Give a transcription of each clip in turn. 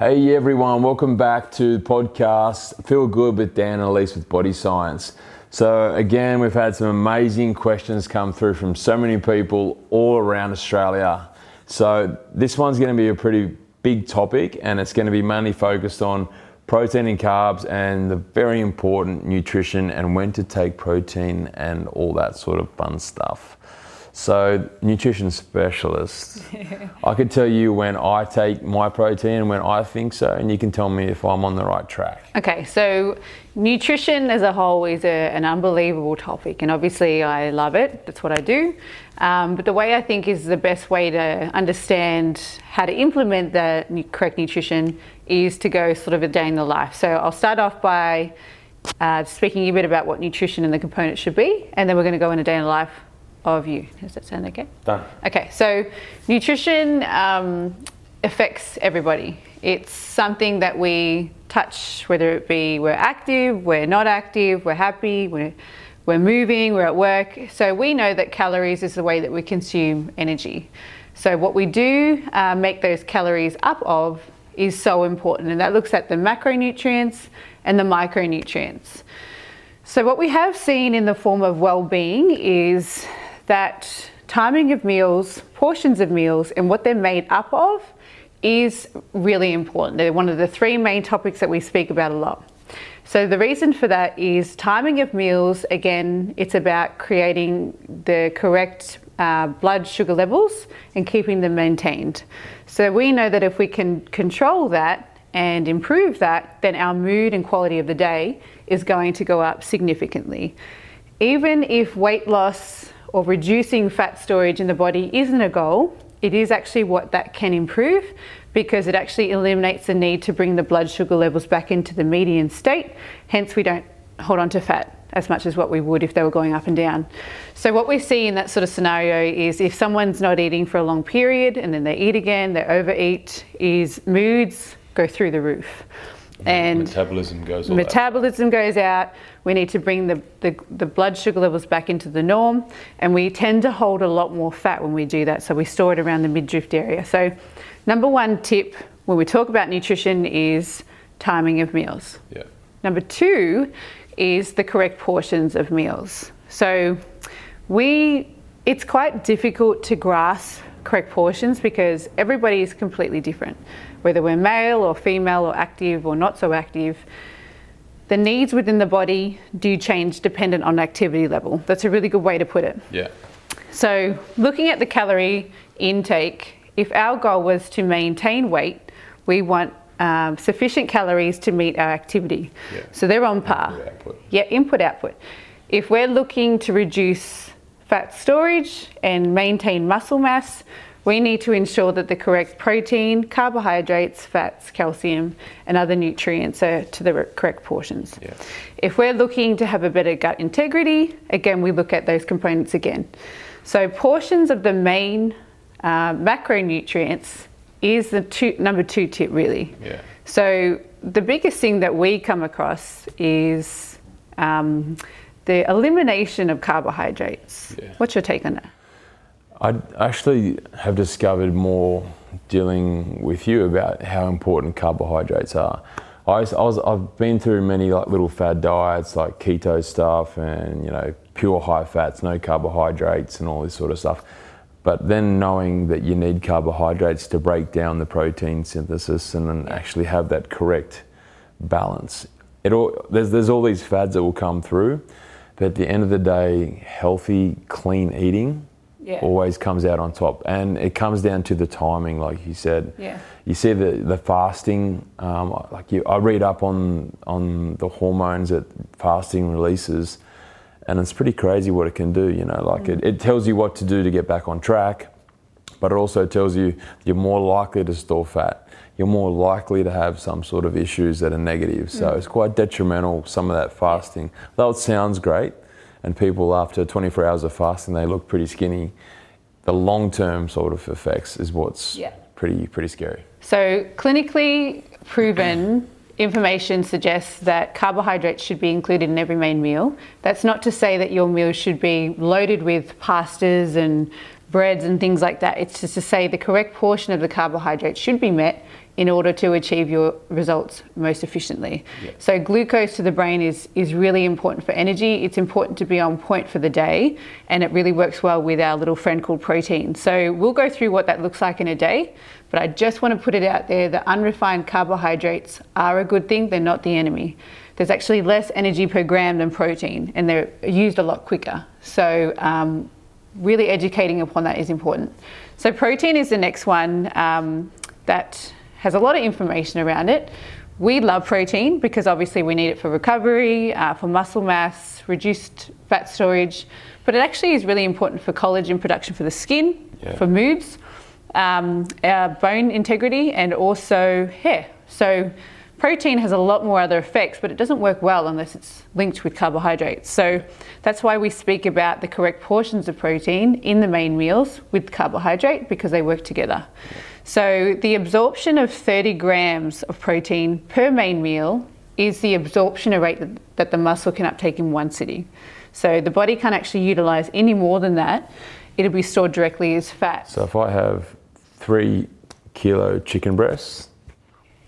Hey everyone, welcome back to the podcast Feel Good with Dan and Ellice with Body Science. So, again, we've had some amazing questions come through from so many people all around Australia. So, this one's going to be a pretty big topic and it's going to be mainly focused on protein and carbs and the very important nutrition and when to take protein and all that sort of fun stuff. So, nutrition specialist, I could tell you when I take my protein and when I think so, and you can tell me if I'm on the right track. Okay, so nutrition as a whole is a, an unbelievable topic, and obviously I love it. That's what I do. Um, but the way I think is the best way to understand how to implement the correct nutrition is to go sort of a day in the life. So I'll start off by uh, speaking a bit about what nutrition and the components should be, and then we're going to go in a day in the life of you. Does that sound okay? Done. Okay, so nutrition um, affects everybody. It's something that we touch, whether it be we're active, we're not active, we're happy, we're, we're moving, we're at work. So we know that calories is the way that we consume energy. So what we do uh, make those calories up of is so important, and that looks at the macronutrients and the micronutrients. So, what we have seen in the form of well being is that timing of meals, portions of meals, and what they're made up of is really important. They're one of the three main topics that we speak about a lot. So, the reason for that is timing of meals, again, it's about creating the correct uh, blood sugar levels and keeping them maintained. So, we know that if we can control that and improve that, then our mood and quality of the day is going to go up significantly. Even if weight loss or reducing fat storage in the body isn't a goal, it is actually what that can improve because it actually eliminates the need to bring the blood sugar levels back into the median state. Hence, we don't hold on to fat as much as what we would if they were going up and down. So, what we see in that sort of scenario is if someone's not eating for a long period and then they eat again, they overeat, is moods go through the roof and metabolism goes out. metabolism out. goes out. We need to bring the, the, the, blood sugar levels back into the norm, and we tend to hold a lot more fat when we do that. So we store it around the midriff area. So, number one tip when we talk about nutrition is timing of meals. Yeah. Number two is the correct portions of meals. So we it's quite difficult to grasp correct portions because everybody is completely different whether we're male or female or active or not so active, the needs within the body do change dependent on activity level. That's a really good way to put it. Yeah. So, looking at the calorie intake, if our goal was to maintain weight, we want um, sufficient calories to meet our activity. Yeah. So they're on par. Input, output. Yeah, input output. If we're looking to reduce fat storage and maintain muscle mass, we need to ensure that the correct protein, carbohydrates, fats, calcium, and other nutrients are to the correct portions. Yeah. If we're looking to have a better gut integrity, again, we look at those components again. So, portions of the main uh, macronutrients is the two, number two tip, really. Yeah. So, the biggest thing that we come across is um, the elimination of carbohydrates. Yeah. What's your take on that? I actually have discovered more dealing with you about how important carbohydrates are. I, was, I've been through many like little fad diets like keto stuff and you know pure high fats, no carbohydrates and all this sort of stuff. But then knowing that you need carbohydrates to break down the protein synthesis and then actually have that correct balance. It all, there's, there's all these fads that will come through, but at the end of the day, healthy, clean eating yeah. always comes out on top. And it comes down to the timing, like you said. Yeah. You see the, the fasting, um, like you, I read up on, on the hormones that fasting releases, and it's pretty crazy what it can do, you know, like mm. it, it tells you what to do to get back on track, but it also tells you you're more likely to store fat. You're more likely to have some sort of issues that are negative. So mm. it's quite detrimental, some of that fasting. Though it sounds great, and people after 24 hours of fasting they look pretty skinny. The long-term sort of effects is what's yeah. pretty pretty scary. So clinically proven information suggests that carbohydrates should be included in every main meal. That's not to say that your meal should be loaded with pastas and breads and things like that it's just to say the correct portion of the carbohydrates should be met in order to achieve your results most efficiently. So glucose to the brain is, is really important for energy. It's important to be on point for the day and it really works well with our little friend called protein. So we'll go through what that looks like in a day, but I just want to put it out there that unrefined carbohydrates are a good thing, they're not the enemy. There's actually less energy per gram than protein and they're used a lot quicker. So um, really educating upon that is important. So protein is the next one um, that has a lot of information around it. We love protein because obviously we need it for recovery, uh, for muscle mass, reduced fat storage, but it actually is really important for collagen production for the skin, Yeah. for moods, um, our bone integrity, and also hair. So protein has a lot more other effects, but it doesn't work well unless it's linked with carbohydrates. So that's why we speak about the correct portions of protein in the main meals with carbohydrate because they work together. So the absorption of 30 grams of protein per main meal is the absorption rate that, the muscle can uptake in one sitting. So the body can't actually utilize any more than that. It'll be stored directly as fat. So if I have three kilo chicken breasts,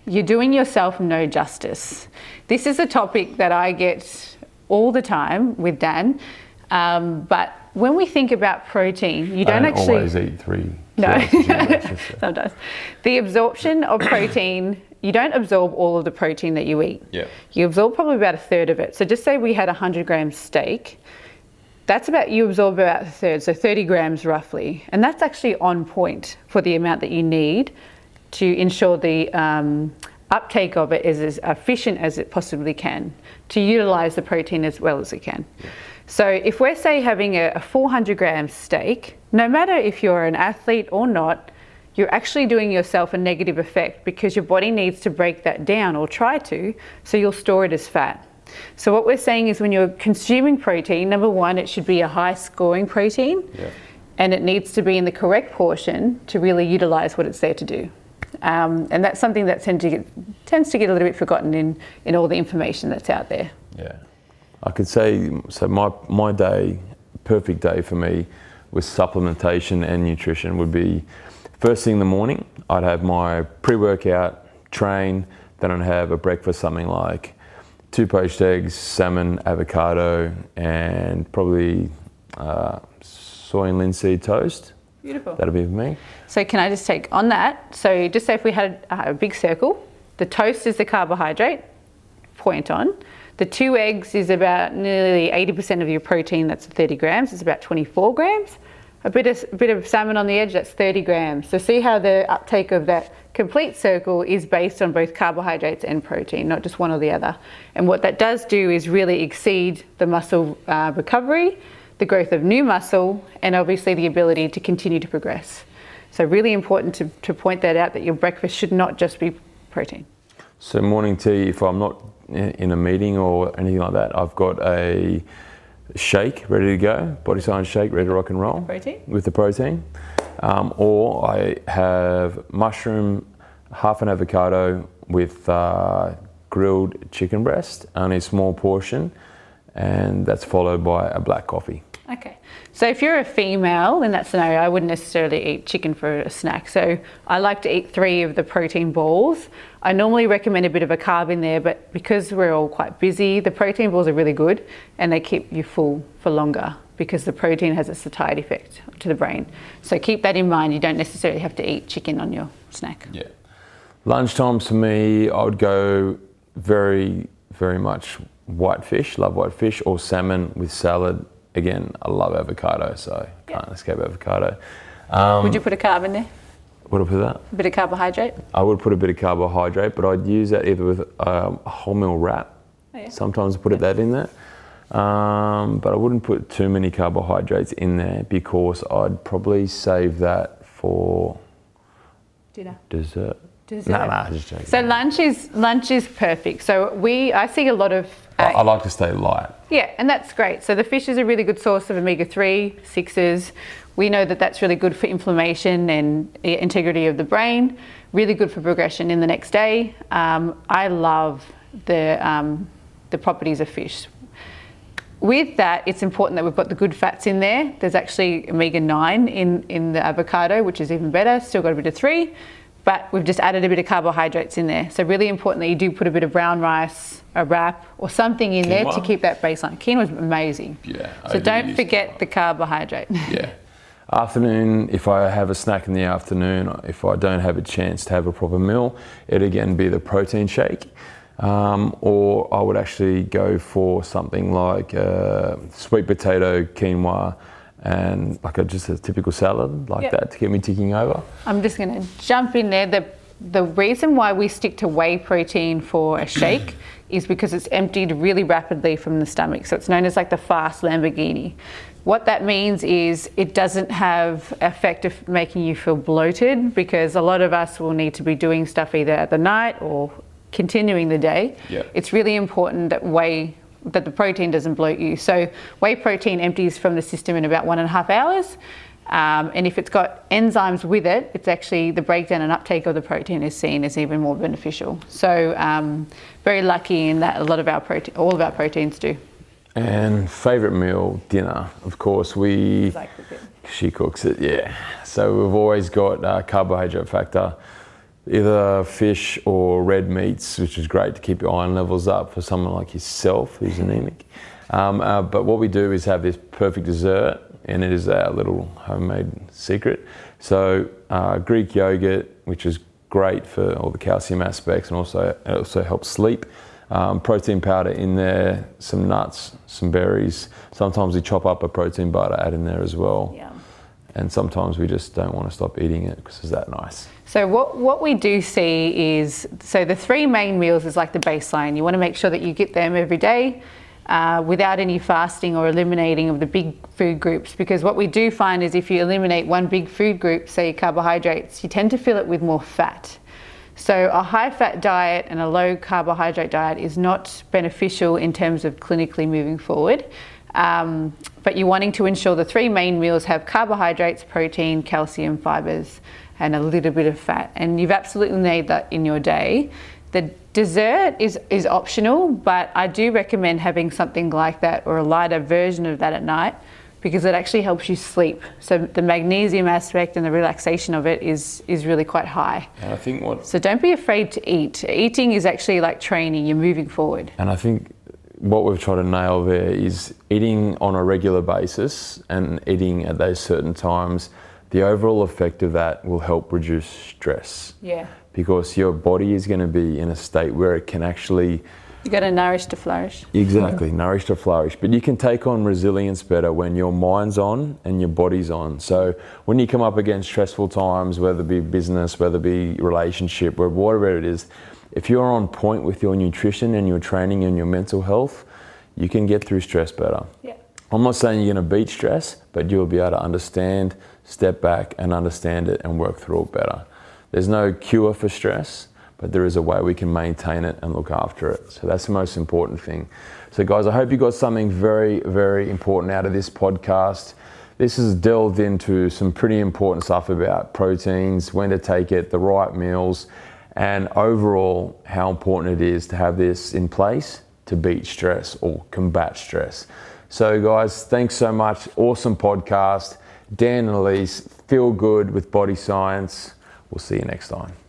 You're doing yourself no justice. This is a topic that I get all the time with Dan. Um, but when we think about protein, you don't, don't actually. always eat three. No. kilos of chicken breasts, just so- Sometimes. The absorption of protein, you don't absorb all of the protein that you eat. Yeah. You absorb probably about a third of it. So just say we had a 100 gram steak. That's about, you absorb about a third, so 30 grams roughly. And that's actually on point for the amount that you need to ensure the um, uptake of it is as efficient as it possibly can to utilize the protein as well as it can. So if we're say having a, a 400 gram steak, no matter if you're an athlete or not, you're actually doing yourself a negative effect because your body needs to break that down or try to, so you'll store it as fat. So what we're saying is when you're consuming protein, number one, it should be a high scoring protein Yeah. and it needs to be in the correct portion to really utilize what it's there to do. Um, and that's something that to get, tends to get a little bit forgotten in, in all the information that's out there. Yeah. I could say, so my, my day, perfect day for me with supplementation and nutrition would be first thing in the morning, I'd have my pre workout, train, then I'd have a breakfast, something like two poached eggs, salmon, avocado, and probably uh, soy and linseed toast. Beautiful. That'll be for me. So can I just take on that? So just say if we had a, a big circle, the toast is the carbohydrate, point on. The two eggs is about nearly 80% of your protein, that's 30 grams, it's about 24 grams. A bit of, a bit of salmon on the edge, that's 30 grams. So see how the uptake of that complete circle is based on both carbohydrates and protein, not just one or the other. And what that does do is really exceed the muscle uh, recovery, the growth of new muscle, and obviously the ability to continue to progress. So really important to, to point that out that your breakfast should not just be protein. So morning tea, if I'm not in a meeting or anything like that, I've got a shake ready to go, body science shake ready to rock and roll. Protein? With the protein. Um, or I have mushroom, half an avocado with uh, grilled chicken breast, only a small portion, and that's followed by a black coffee. Okay. So if you're a female in that scenario, I wouldn't necessarily eat chicken for a snack. So I like to eat three of the protein balls. I normally recommend a bit of a carb in there, but because we're all quite busy, the protein balls are really good and they keep you full for longer because the protein has a satiety effect to the brain. So keep that in mind. You don't necessarily have to eat chicken on your snack. Yeah. Lunchtimes for me, I would go very, very much white fish, love white fish, or salmon with salad. Again, I love avocado, so can't escape avocado. Um, Would you put a carb in there? would I put that? A bit of carbohydrate? I would put a bit of carbohydrate, but I'd use that either with um, a wholemeal wrap. Oh, yeah. Sometimes I put that in there. Um, but I wouldn't put too many carbohydrates in there because I'd probably save that for Dinner. dessert. Dessert. Nah, nah. So lunch is lunch is perfect. So we I see a lot of I, I like to stay light. Yeah, and that's great. So the fish is a really good source of omega 3, 6s. We know that that's really good for inflammation and integrity of the brain, really good for progression in the next day. Um, I love the, um, the properties of fish. With that, it's important that we've got the good fats in there. There's actually omega 9 in, in the avocado, which is even better. Still got a bit of 3, but we've just added a bit of carbohydrates in there. So really important that you do put a bit of brown rice, a wrap, or something in there to keep that baseline. Quinoa is amazing. Yeah, So don't forget quinoa. the carbohydrate. Yeah. Afternoon, if I have a snack in the afternoon, if I don't have a chance to have a proper meal, it'd again be the protein shake. Um, or I would actually go for something like uh, sweet potato, quinoa, and like a, just a typical salad like Yep. that to get me ticking over. I'm just going to jump in there. The, the reason why we stick to whey protein for a shake is because it's emptied really rapidly from the stomach. So it's known as like the fast Lamborghini. What that means is it doesn't have effect of making you feel bloated because a lot of us will need to be doing stuff either at the night or continuing the day. Yeah. It's really important that whey that the protein doesn't bloat you. So whey protein empties from the system in about one and a half hours. Um, and if it's got enzymes with it, it's actually the breakdown and uptake of the protein is seen as even more beneficial. So um, very lucky in that a lot of our protein, all of our proteins do. And favorite meal, dinner. Of course, we. She cooks it, yeah. So we've always got uh, carbohydrate factor, either fish or red meats, which is great to keep your iron levels up for someone like yourself who's anemic. Um, uh, but what we do is have this perfect dessert, and it is our little homemade secret. So uh, Greek yogurt, which is great for all the calcium aspects, and also it also helps sleep. Um, protein powder in there, some nuts, some berries. Sometimes we chop up a protein bar to add in there as well Yeah. And sometimes we just don't want to stop eating it because it's that nice. So what, what we do see is so the three main meals is like the baseline. You want to make sure that you get them every day uh, without any fasting or eliminating of the big food groups because what we do find is if you eliminate one big food group, say carbohydrates, you tend to fill it with more fat. So a high fat diet and a low carbohydrate diet is not beneficial in terms of clinically moving forward. Um, but you're wanting to ensure the three main meals have carbohydrates, protein, calcium, fibers, and a little bit of fat. And you've absolutely need that in your day. The dessert is, is optional, but I do recommend having something like that or a lighter version of that at night because it actually helps you sleep. So the magnesium aspect and the relaxation of it is, is really quite high. And I think what So don't be afraid to eat. Eating is actually like training, you're moving forward. and I think what we've tried to nail there is eating on a regular basis and eating at those certain times. The overall effect of that will help reduce stress Yeah. because your body is going to be in a state where it can actually You got to nourish to flourish. Exactly, nourish to flourish. But you can take on resilience better when your mind's on and your body's on. So when you come up against stressful times, whether it be business, whether it be relationship, whatever it is, if you're on point with your nutrition and your training and your mental health, you can get through stress better. Yeah. I'm not saying you're going to beat stress, but you'll be able to understand, step back and understand it and work through it better. There's no cure for stress, but there is a way we can maintain it and look after it. So that's the most important thing. So, guys, I hope you got something very, very important out of this podcast. This has delved into some pretty important stuff about proteins, when to take it, the right meals, and overall how important it is to have this in place to beat stress or combat stress. So, guys, thanks so much. Awesome podcast. Dan and Ellice, feel good with body science. We'll see you next time.